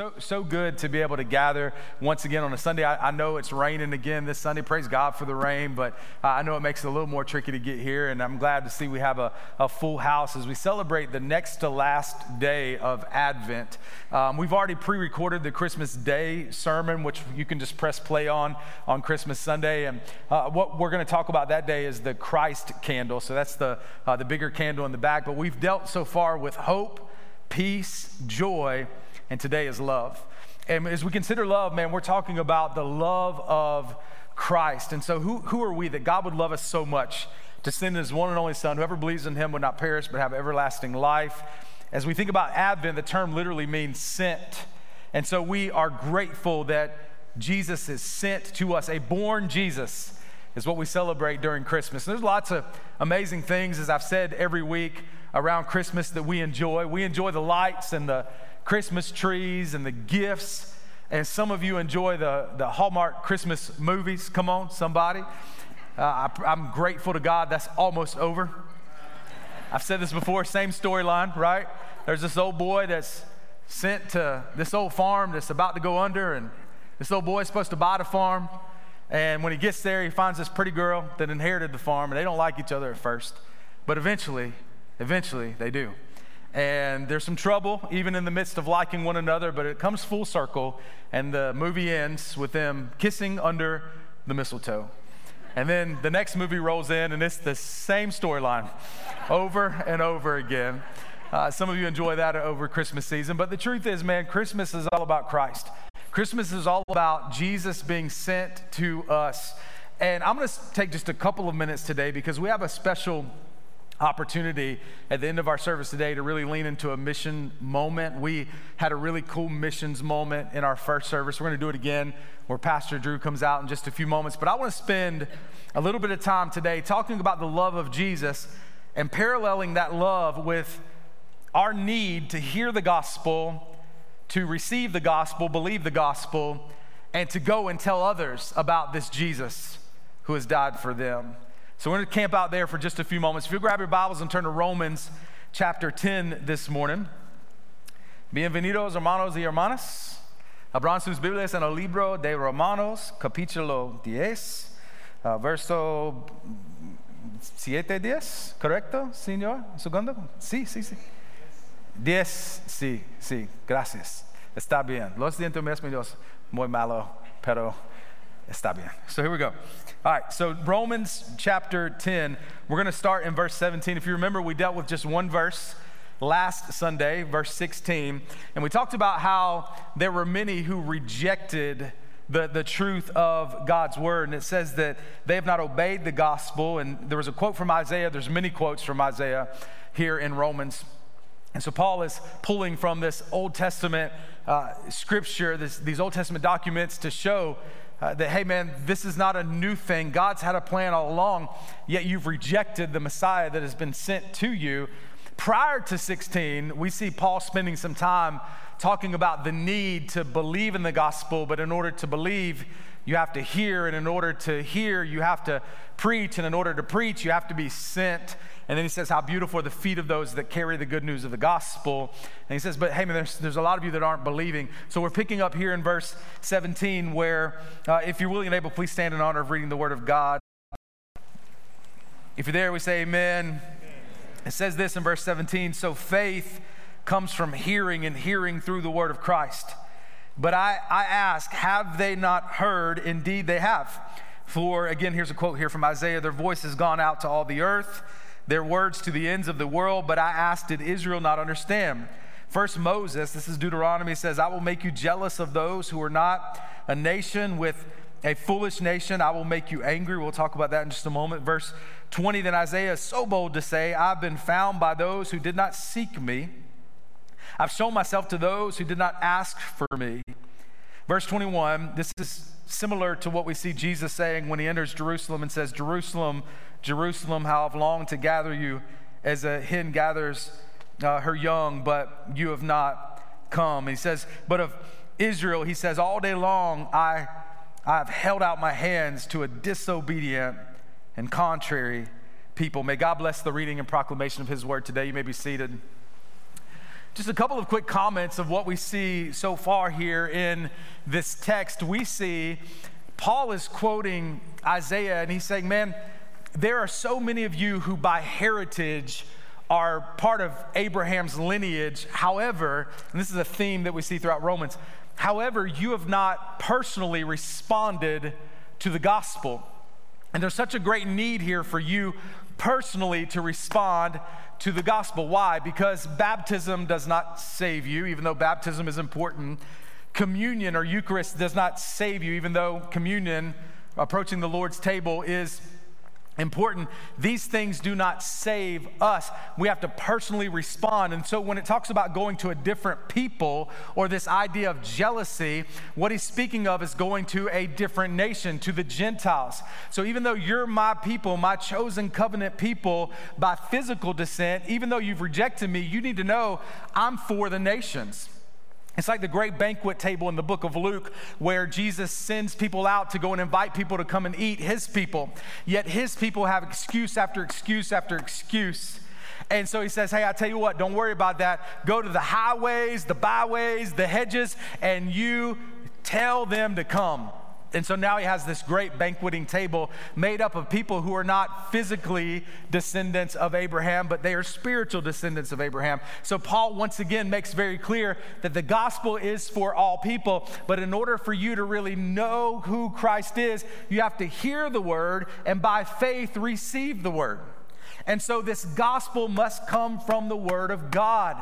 So, so good to be able to gather once again on a Sunday. I, I know it's raining again this Sunday. Praise God for the rain, but I know it makes it a little more tricky to get here. And I'm glad to see we have a, a full house as we celebrate the next to last day of Advent. Um, we've already pre recorded the Christmas Day sermon, which you can just press play on on Christmas Sunday. And uh, what we're going to talk about that day is the Christ candle. So that's the, uh, the bigger candle in the back. But we've dealt so far with hope, peace, joy and today is love. And as we consider love, man, we're talking about the love of Christ. And so, who, who are we that God would love us so much to send his one and only Son? Whoever believes in him would not perish but have everlasting life. As we think about Advent, the term literally means sent. And so, we are grateful that Jesus is sent to us. A born Jesus is what we celebrate during Christmas. And there's lots of amazing things, as I've said every week, around Christmas that we enjoy. We enjoy the lights and the Christmas trees and the gifts. And some of you enjoy the, the Hallmark Christmas movies. Come on, somebody. Uh, I, I'm grateful to God that's almost over. I've said this before, same storyline, right? There's this old boy that's sent to this old farm that's about to go under, and this old boy is supposed to buy the farm. And when he gets there, he finds this pretty girl that inherited the farm, and they don't like each other at first. But eventually, eventually, they do. And there's some trouble, even in the midst of liking one another, but it comes full circle, and the movie ends with them kissing under the mistletoe. And then the next movie rolls in, and it's the same storyline over and over again. Uh, some of you enjoy that over Christmas season, but the truth is, man, Christmas is all about Christ. Christmas is all about Jesus being sent to us. And I'm going to take just a couple of minutes today because we have a special opportunity at the end of our service today to really lean into a mission moment. We had a really cool missions moment in our first service. We're going to do it again where Pastor Drew comes out in just a few moments. But I want to spend a little bit of time today talking about the love of Jesus and paralleling that love with our need to hear the gospel, to receive the gospel, believe the gospel, and to go and tell others about this Jesus who has died for them. So we're going to camp out there for just a few moments. If you grab your Bibles and turn to Romans chapter 10 this morning. Bienvenidos, hermanos y hermanas. Abran sus Biblias en el libro de Romanos, capítulo 10, uh, verso 7, 10, ¿correcto, señor? ¿Segundo? Sí, sí, sí. 10, sí, sí, gracias. Está bien. Los dientes míos muy malo, pero está bien. So here we go. All right, so Romans chapter 10, we're going to start in verse 17. If you remember, we dealt with just one verse last Sunday, verse 16, and we talked about how there were many who rejected the, the truth of God's word. And it says that they have not obeyed the gospel. And there was a quote from Isaiah, there's many quotes from Isaiah here in Romans. And so Paul is pulling from this Old Testament uh, scripture, this, these Old Testament documents to show uh, that, hey, man, this is not a new thing. God's had a plan all along, yet you've rejected the Messiah that has been sent to you. Prior to 16, we see Paul spending some time talking about the need to believe in the gospel, but in order to believe, you have to hear, and in order to hear, you have to preach, and in order to preach, you have to be sent. And then he says, How beautiful are the feet of those that carry the good news of the gospel. And he says, But hey, man, there's, there's a lot of you that aren't believing. So we're picking up here in verse 17, where uh, if you're willing and able, please stand in honor of reading the word of God. If you're there, we say amen. It says this in verse 17 So faith comes from hearing, and hearing through the word of Christ. But I, I ask, have they not heard? Indeed, they have. For, again, here's a quote here from Isaiah their voice has gone out to all the earth their words to the ends of the world, but I ask, did Israel not understand? First, Moses, this is Deuteronomy, says, I will make you jealous of those who are not a nation with a foolish nation. I will make you angry. We'll talk about that in just a moment. Verse 20, then Isaiah is so bold to say, I've been found by those who did not seek me. I've shown myself to those who did not ask for me. Verse 21, this is similar to what we see Jesus saying when he enters Jerusalem and says, Jerusalem, Jerusalem, how I've longed to gather you as a hen gathers uh, her young, but you have not come. And he says, But of Israel, he says, All day long I, I have held out my hands to a disobedient and contrary people. May God bless the reading and proclamation of his word today. You may be seated. Just a couple of quick comments of what we see so far here in this text. We see Paul is quoting Isaiah and he's saying, Man, there are so many of you who by heritage are part of Abraham's lineage. However, and this is a theme that we see throughout Romans, however, you have not personally responded to the gospel. And there's such a great need here for you personally to respond to the gospel. Why? Because baptism does not save you, even though baptism is important. Communion or Eucharist does not save you, even though communion, approaching the Lord's table, is important. These things do not save us. We have to personally respond. And so when it talks about going to a different people or this idea of jealousy, what he's speaking of is going to a different nation, to the Gentiles. So even though you're my people, my chosen covenant people by physical descent, even though you've rejected me, you need to know I'm for the nations. It's like the great banquet table in the book of Luke where Jesus sends people out to go and invite people to come and eat his people. Yet his people have excuse after excuse after excuse. And so he says, Hey, I tell you what, don't worry about that. Go to the highways, the byways, the hedges, and you tell them to come. And so now he has this great banqueting table made up of people who are not physically descendants of Abraham, but they are spiritual descendants of Abraham. So Paul once again makes very clear that the gospel is for all people, but in order for you to really know who Christ is, you have to hear the word and by faith receive the word. And so this gospel must come from the word of God.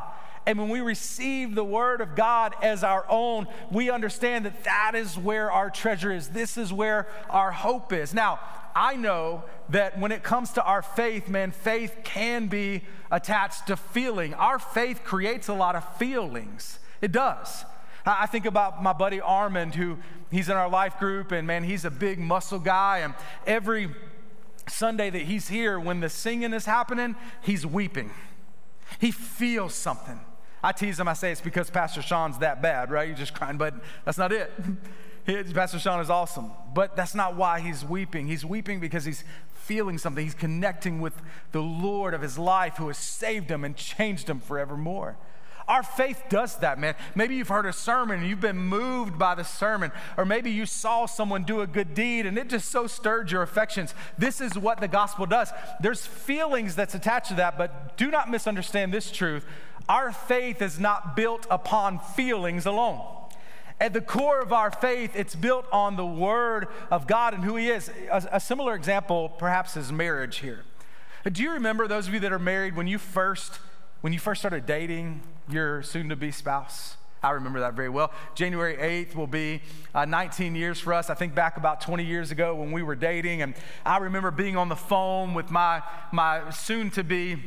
And when we receive the Word of God as our own, we understand that that is where our treasure is. This is where our hope is. Now, I know that when it comes to our faith, man, faith can be attached to feeling. Our faith creates a lot of feelings. It does. I think about my buddy Armand, who he's in our life group, and man, he's a big muscle guy. And every Sunday that he's here, when the singing is happening, he's weeping. He feels something. I tease him, I say it's because Pastor Sean's that bad, right? You're just crying, but that's not it. Pastor Sean is awesome, but that's not why he's weeping. He's weeping because he's feeling something. He's connecting with the Lord of his life who has saved him and changed him forevermore. Our faith does that, man. Maybe you've heard a sermon and you've been moved by the sermon, or maybe you saw someone do a good deed and it just so stirred your affections. This is what the gospel does. There's feelings that's attached to that, but do not misunderstand this truth. Our faith is not built upon feelings alone. At the core of our faith, it's built on the Word of God and who He is. A, a, similar example, perhaps, is marriage here. Do you remember those of you that are married when you first, when you first started dating your soon-to-be spouse? I remember that very well. January 8th will be uh, 19 years for us. I think back about 20 years ago when we were dating, and I remember being on the phone with my my soon-to-be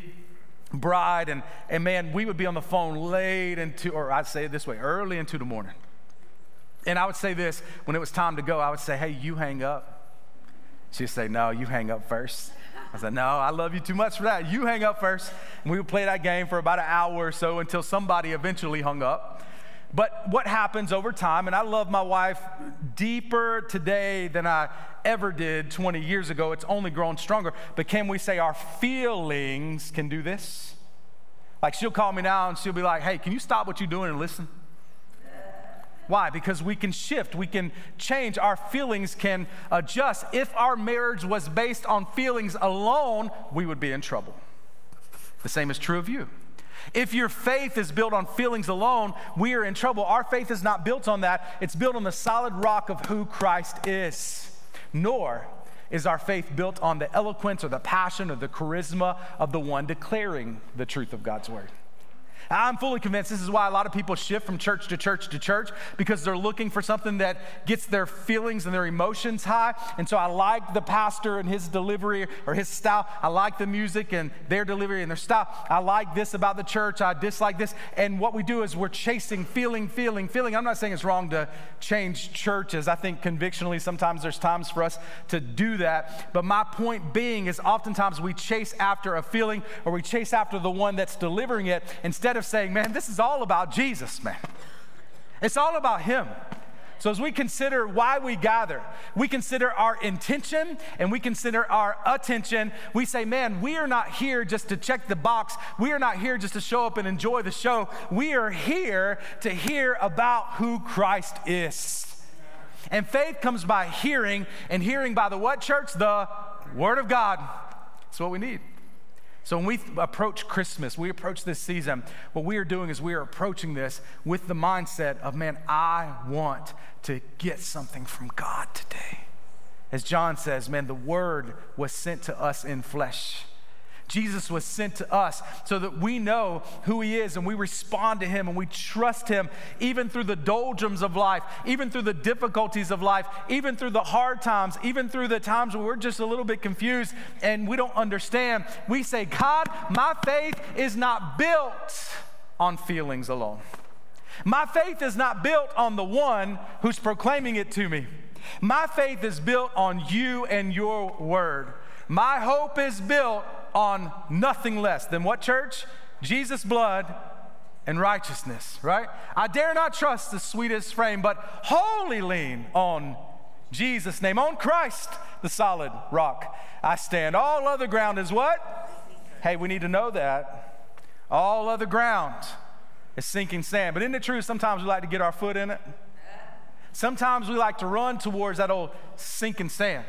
bride, and, and man, we would be on the phone late into, or I'd say it this way, early into the morning. And I would say this when it was time to go, I would say, hey, you hang up. She'd say, no, you hang up first. I said, no, I love you too much for that. You hang up first. And we would play that game for about an hour or so until somebody eventually hung up. But what happens over time, and I love my wife deeper today than I ever did 20 years ago. It's only grown stronger. But can we say our feelings can do this? Like she'll call me now and she'll be like, hey, can you stop what you're doing and listen? Why? Because we can shift, we can change, our feelings can adjust. If our marriage was based on feelings alone, we would be in trouble. The same is true of you. If your faith is built on feelings alone, we are in trouble. Our faith is not built on that, it's built on the solid rock of who Christ is. Nor is our faith built on the eloquence or the passion or the charisma of the one declaring the truth of God's word. I'm fully convinced this is why a lot of people shift from church to church to church because they're looking for something that gets their feelings and their emotions high. And so I like the pastor and his delivery or his style. I like the music and their delivery and their style. I like this about the church. I dislike this. And what we do is we're chasing feeling, feeling, feeling. I'm not saying it's wrong to change churches. I think convictionally sometimes there's times for us to do that. But my point being is oftentimes we chase after a feeling or we chase after the one that's delivering it instead of of saying, man, this is all about Jesus, man. It's all about Him. So, as we consider why we gather, we consider our intention and we consider our attention. We say, man, we are not here just to check the box. We are not here just to show up and enjoy the show. We are here to hear about who Christ is. And faith comes by hearing, and hearing by the what, church? The Word of God. That's what we need. So when we approach Christmas, we approach this season, what we are doing is we are approaching this with the mindset of, man, I want to get something from God today. As John says, man, the word was sent to us in flesh. Jesus was sent to us so that we know who He is and we respond to Him and we trust Him even through the doldrums of life, even through the difficulties of life, even through the hard times, even through the times where we're just a little bit confused and we don't understand. We say, God, my faith is not built on feelings alone. My faith is not built on the one who's proclaiming it to me. My faith is built on you and your word. My hope is built on nothing less than what church? Jesus' blood and righteousness, right? I dare not trust the sweetest frame, but wholly lean on Jesus' name, on Christ, the solid rock. I stand. All other ground is what? Hey, we need to know that. All other ground is sinking sand. But isn't it true sometimes we like to get our foot in it? Sometimes we like to run towards that old sinking sand.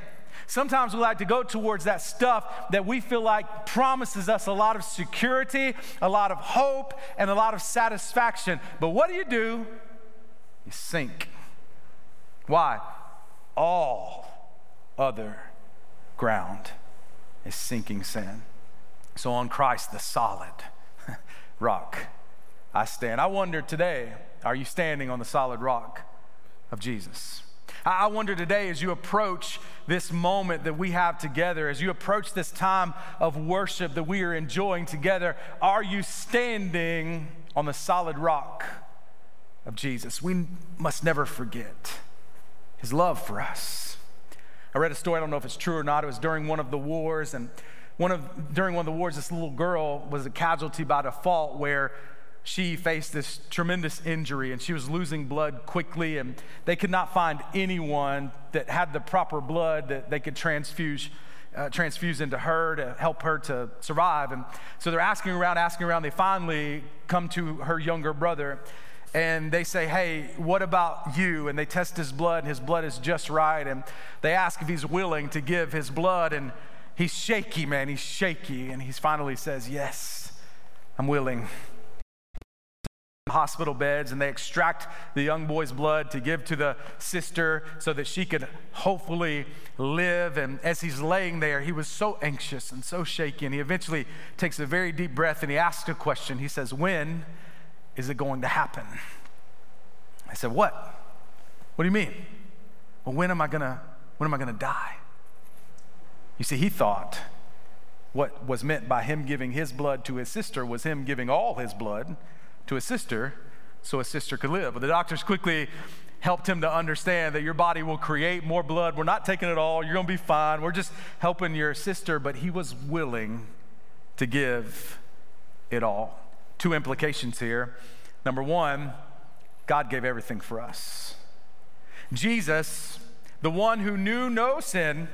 Sometimes we like to go towards that stuff that we feel like promises us a lot of security, a lot of hope, and a lot of satisfaction. But what do you do? You sink. Why? All other ground is sinking sand. So on Christ, the solid rock, I stand. I wonder today, are you standing on the solid rock of Jesus? I wonder today, as you approach this moment that we have together, as you approach this time of worship that we are enjoying together, are you standing on the solid rock of Jesus? We must never forget his love for us. I read a story, I don't know if it's true or not. It was during one of the wars, and one of, during one of the wars, this little girl was a casualty by default where she faced this tremendous injury and she was losing blood quickly, and they could not find anyone that had the proper blood that they could transfuse. Uh, transfuse into her to help her to survive. And so they're asking around, asking around. They finally come to her younger brother and they say, Hey, what about you? And they test his blood, and his blood is just right. And they ask if he's willing to give his blood, and he's shaky, man. He's shaky. And he finally says, Yes, I'm willing hospital beds and they extract the young boy's blood to give to the sister so that she could hopefully live. And as he's laying there, he was so anxious and so shaky. And he eventually takes a very deep breath and he asks a question. He says, When is it going to happen? I said, What? What do you mean? Well, when am I gonna when am I gonna die? You see, he thought what was meant by him giving his blood to his sister was him giving all his blood to a sister so a sister could live. But the doctors quickly helped him to understand that your body will create more blood. We're not taking it all. You're going to be fine. We're just helping your sister. But he was willing to give it all. Two implications here. Number one, God gave everything for us. Jesus, the one who knew no sin,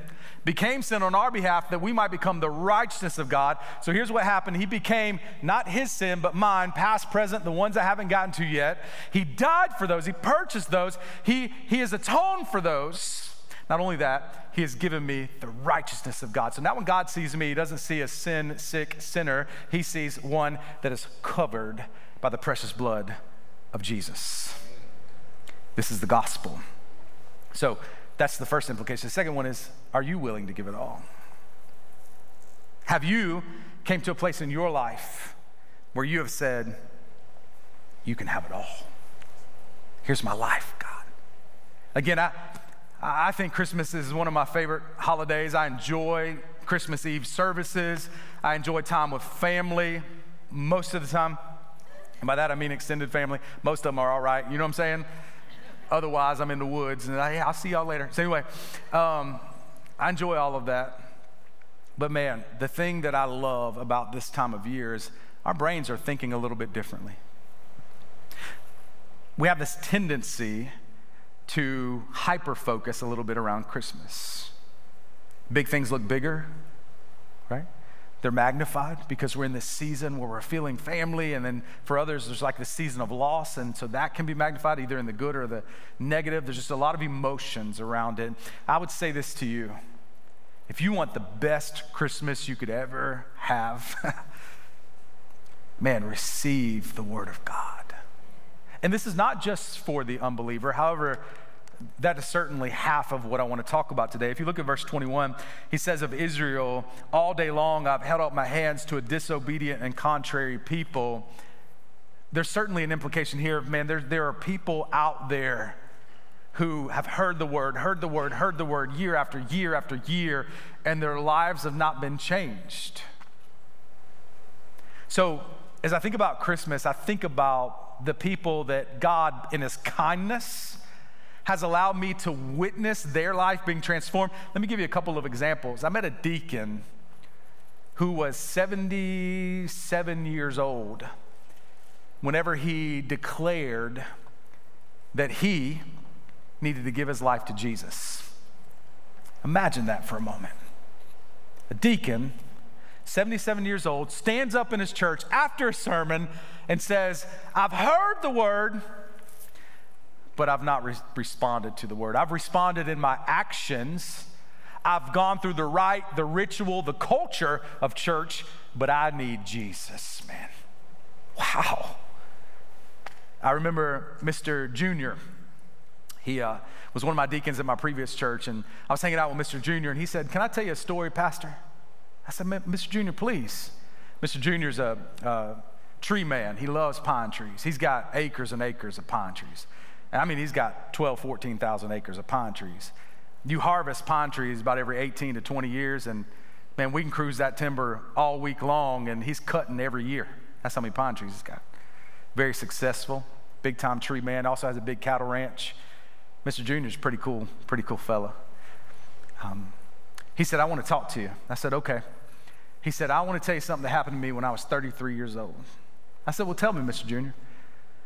became sin on our behalf that we might become the righteousness of God. So here's what happened He became not his sin, but mine, past, present, the ones I haven't gotten to yet. He died for those, He purchased those, He, he has atoned for those. Not only that, He has given me the righteousness of God. So now when God sees me, He doesn't see a sin sick sinner, He sees one that is covered by the precious blood of Jesus. This is the gospel. So, that's the first implication. The second one is are you willing to give it all? Have you came to a place in your life where you have said, you can have it all. Here's my life, God. Again, I, I think Christmas is one of my favorite holidays. I enjoy Christmas Eve services. I enjoy time with family most of the time. And by that I mean extended family. Most of them are all right. You know what I'm saying? Otherwise, I'm in the woods and I, I'll see y'all later. So, anyway, um, I enjoy all of that. But man, the thing that I love about this time of year is our brains are thinking a little bit differently. We have this tendency to hyper focus a little bit around Christmas. Big things look bigger, right? They're magnified because we're in this season where we're feeling family, and then for others, there's like this season of loss, and so that can be magnified either in the good or the negative. There's just a lot of emotions around it. I would say this to you if you want the best Christmas you could ever have, man, receive the Word of God. And this is not just for the unbeliever. However, that is certainly half of what I want to talk about today. If you look at verse 21, he says of Israel, All day long I've held up my hands to a disobedient and contrary people. There's certainly an implication here of, man, there, there are people out there who have heard the word, heard the word, heard the word year after year after year, and their lives have not been changed. So, as I think about Christmas, I think about the people that God, in His kindness, has allowed me to witness their life being transformed. Let me give you a couple of examples. I met a deacon who was 77 years old whenever he declared that he needed to give his life to Jesus. Imagine that for a moment. A deacon, 77 years old, stands up in his church after a sermon and says, I've heard the word but I've not re- responded to the word. I've responded in my actions. I've gone through the rite, the ritual, the culture of church, but I need Jesus, man. Wow. I remember Mr. Junior. He uh, was one of my deacons at my previous church, and I was hanging out with Mr. Junior, and he said, Can I tell you a story, Pastor? I said, Mr. Junior, please. Mr. Junior's a, a tree man. He loves pine trees. He's got acres and acres of pine trees. I mean, he's got 12, 14,000 acres of pine trees. You harvest pine trees about every 18 to 20 years, and man, we can cruise that timber all week long, and he's cutting every year. That's how many pine trees he's got. Very successful, big time tree man. Also has a big cattle ranch. Mr. Junior's pretty cool, pretty cool fella. Um, he said, I want to talk to you. I said, okay. He said, I want to tell you something that happened to me when I was 33 years old. I said, Well, tell me, Mr. Junior.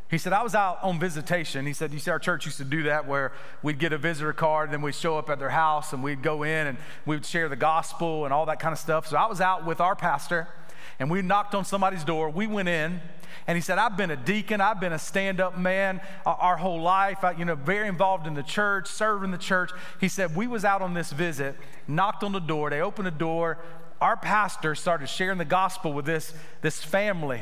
He said, I was out on visitation. He said, You see, our church used to do that where we'd get a visitor card, and then we'd show up at their house and we'd go in and we'd share the gospel and all that kind of stuff. So I was out with our pastor, and we knocked on somebody's door. We went in, and he said, I've been a deacon, I've been a stand up man our whole life, you know, very involved in the church, serving the church. He said, We was out on this visit, knocked on the door, they opened the door. Our pastor started sharing the gospel with this, this family.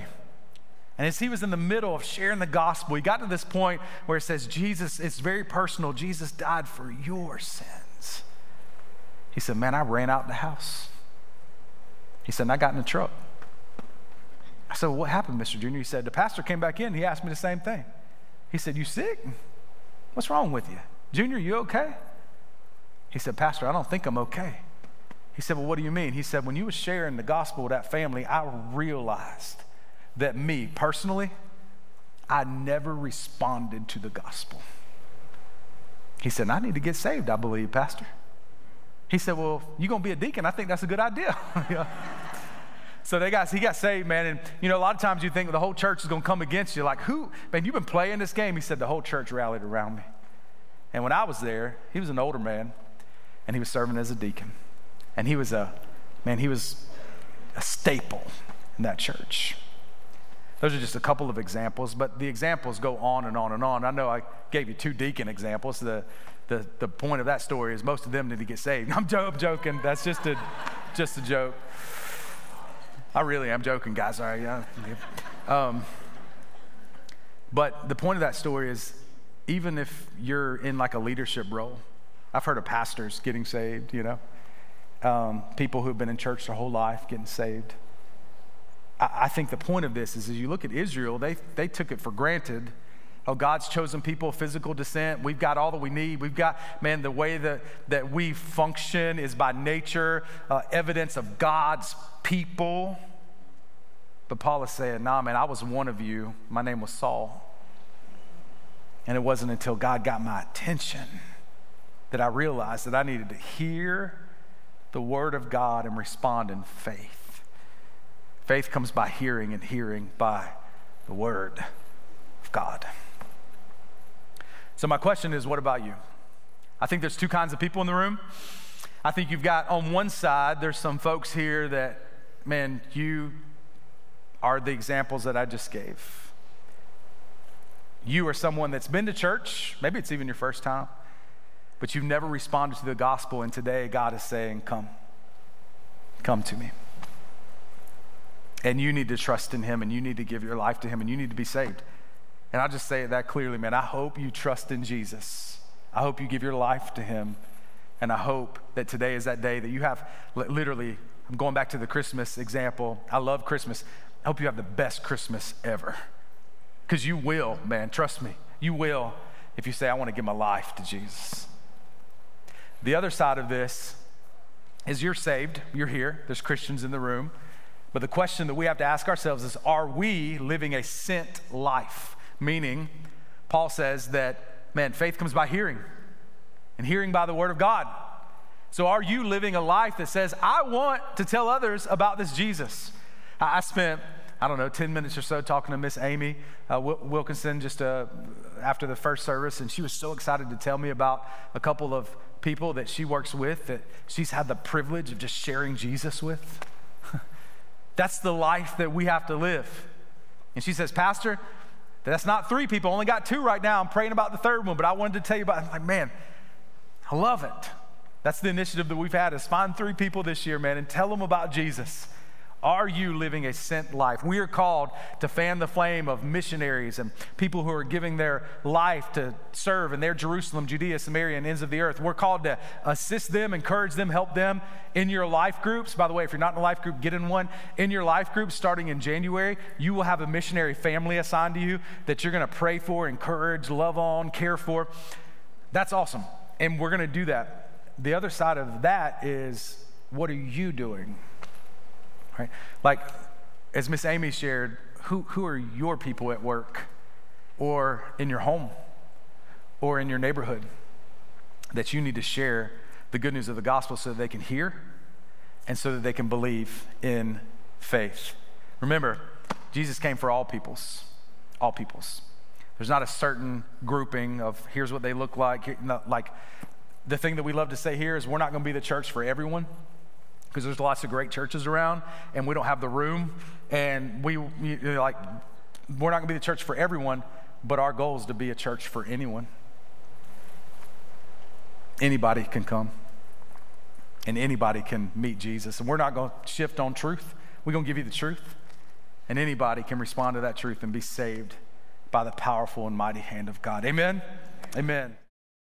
And as he was in the middle of sharing the gospel, he got to this point where it says, Jesus, it's very personal. Jesus died for your sins. He said, Man, I ran out the house. He said, I got in the truck. I said, well, What happened, Mr. Junior? He said, The pastor came back in. He asked me the same thing. He said, You sick? What's wrong with you? Junior, you okay? He said, Pastor, I don't think I'm okay. He said, Well, what do you mean? He said, When you were sharing the gospel with that family, I realized that me personally, I never responded to the gospel. He said, I need to get saved, I believe, Pastor. He said, Well, you're going to be a deacon. I think that's a good idea. So they got, he got saved, man. And, you know, a lot of times you think the whole church is going to come against you. Like, who? Man, you've been playing this game. He said, the whole church rallied around me. And when I was there, he was an older man, and he was serving as a deacon. And he was a, man, he was a staple in that church. Those are just a couple of examples, but the examples go on and on and on. I know I gave you two deacon examples. The, the, the point of that story is most of them need to get saved. I'm, jo- I'm joking. That's just a, just a joke. I really am joking, guys. All right. Yeah. Um, but the point of that story is even if you're in like a leadership role, I've heard of pastors getting saved, you know, um, people who've been in church their whole life getting saved. I think the point of this is as you look at Israel, they, they took it for granted. Oh, God's chosen people, physical descent. We've got all that we need. We've got, man, the way that, that we function is by nature uh, evidence of God's people. But Paul is saying, nah, man, I was one of you. My name was Saul. And it wasn't until God got my attention that I realized that I needed to hear the word of God and respond in faith. Faith comes by hearing, and hearing by the Word of God. So, my question is what about you? I think there's two kinds of people in the room. I think you've got on one side, there's some folks here that, man, you are the examples that I just gave. You are someone that's been to church, maybe it's even your first time, but you've never responded to the gospel, and today God is saying, Come, come to me. And you need to trust in Him, and you need to give your life to Him, and you need to be saved. And I'll just say it that clearly, man. I hope you trust in Jesus. I hope you give your life to Him. And I hope that today is that day that you have literally, I'm going back to the Christmas example. I love Christmas. I hope you have the best Christmas ever. Because you will, man. Trust me. You will if you say, I want to give my life to Jesus. The other side of this is you're saved, you're here, there's Christians in the room. But the question that we have to ask ourselves is are we living a sent life? Meaning, Paul says that, man, faith comes by hearing, and hearing by the word of God. So, are you living a life that says, I want to tell others about this Jesus? I spent, I don't know, 10 minutes or so talking to Miss Amy uh, Wilkinson just uh, after the first service, and she was so excited to tell me about a couple of people that she works with that she's had the privilege of just sharing Jesus with. That's the life that we have to live. And she says, Pastor, that's not three people. I only got two right now. I'm praying about the third one, but I wanted to tell you about it. I'm like, man, I love it. That's the initiative that we've had is find three people this year, man, and tell them about Jesus. Are you living a sent life? We are called to fan the flame of missionaries and people who are giving their life to serve in their Jerusalem, Judea, Samaria, and ends of the earth. We're called to assist them, encourage them, help them in your life groups. By the way, if you're not in a life group, get in one. In your life group, starting in January, you will have a missionary family assigned to you that you're going to pray for, encourage, love on, care for. That's awesome. And we're going to do that. The other side of that is what are you doing? Right? Like, as Miss Amy shared, who, who are your people at work or in your home or in your neighborhood that you need to share the good news of the gospel so that they can hear and so that they can believe in faith? Remember, Jesus came for all peoples, all peoples. There's not a certain grouping of here's what they look like. Like the thing that we love to say here is we're not going to be the church for everyone because there's lots of great churches around and we don't have the room and we you know, like we're not going to be the church for everyone but our goal is to be a church for anyone. Anybody can come and anybody can meet jesus and we're not going to shift on truth. We're going to give you the truth and anybody can respond to that truth and be saved by the powerful and mighty hand of god. Amen? Amen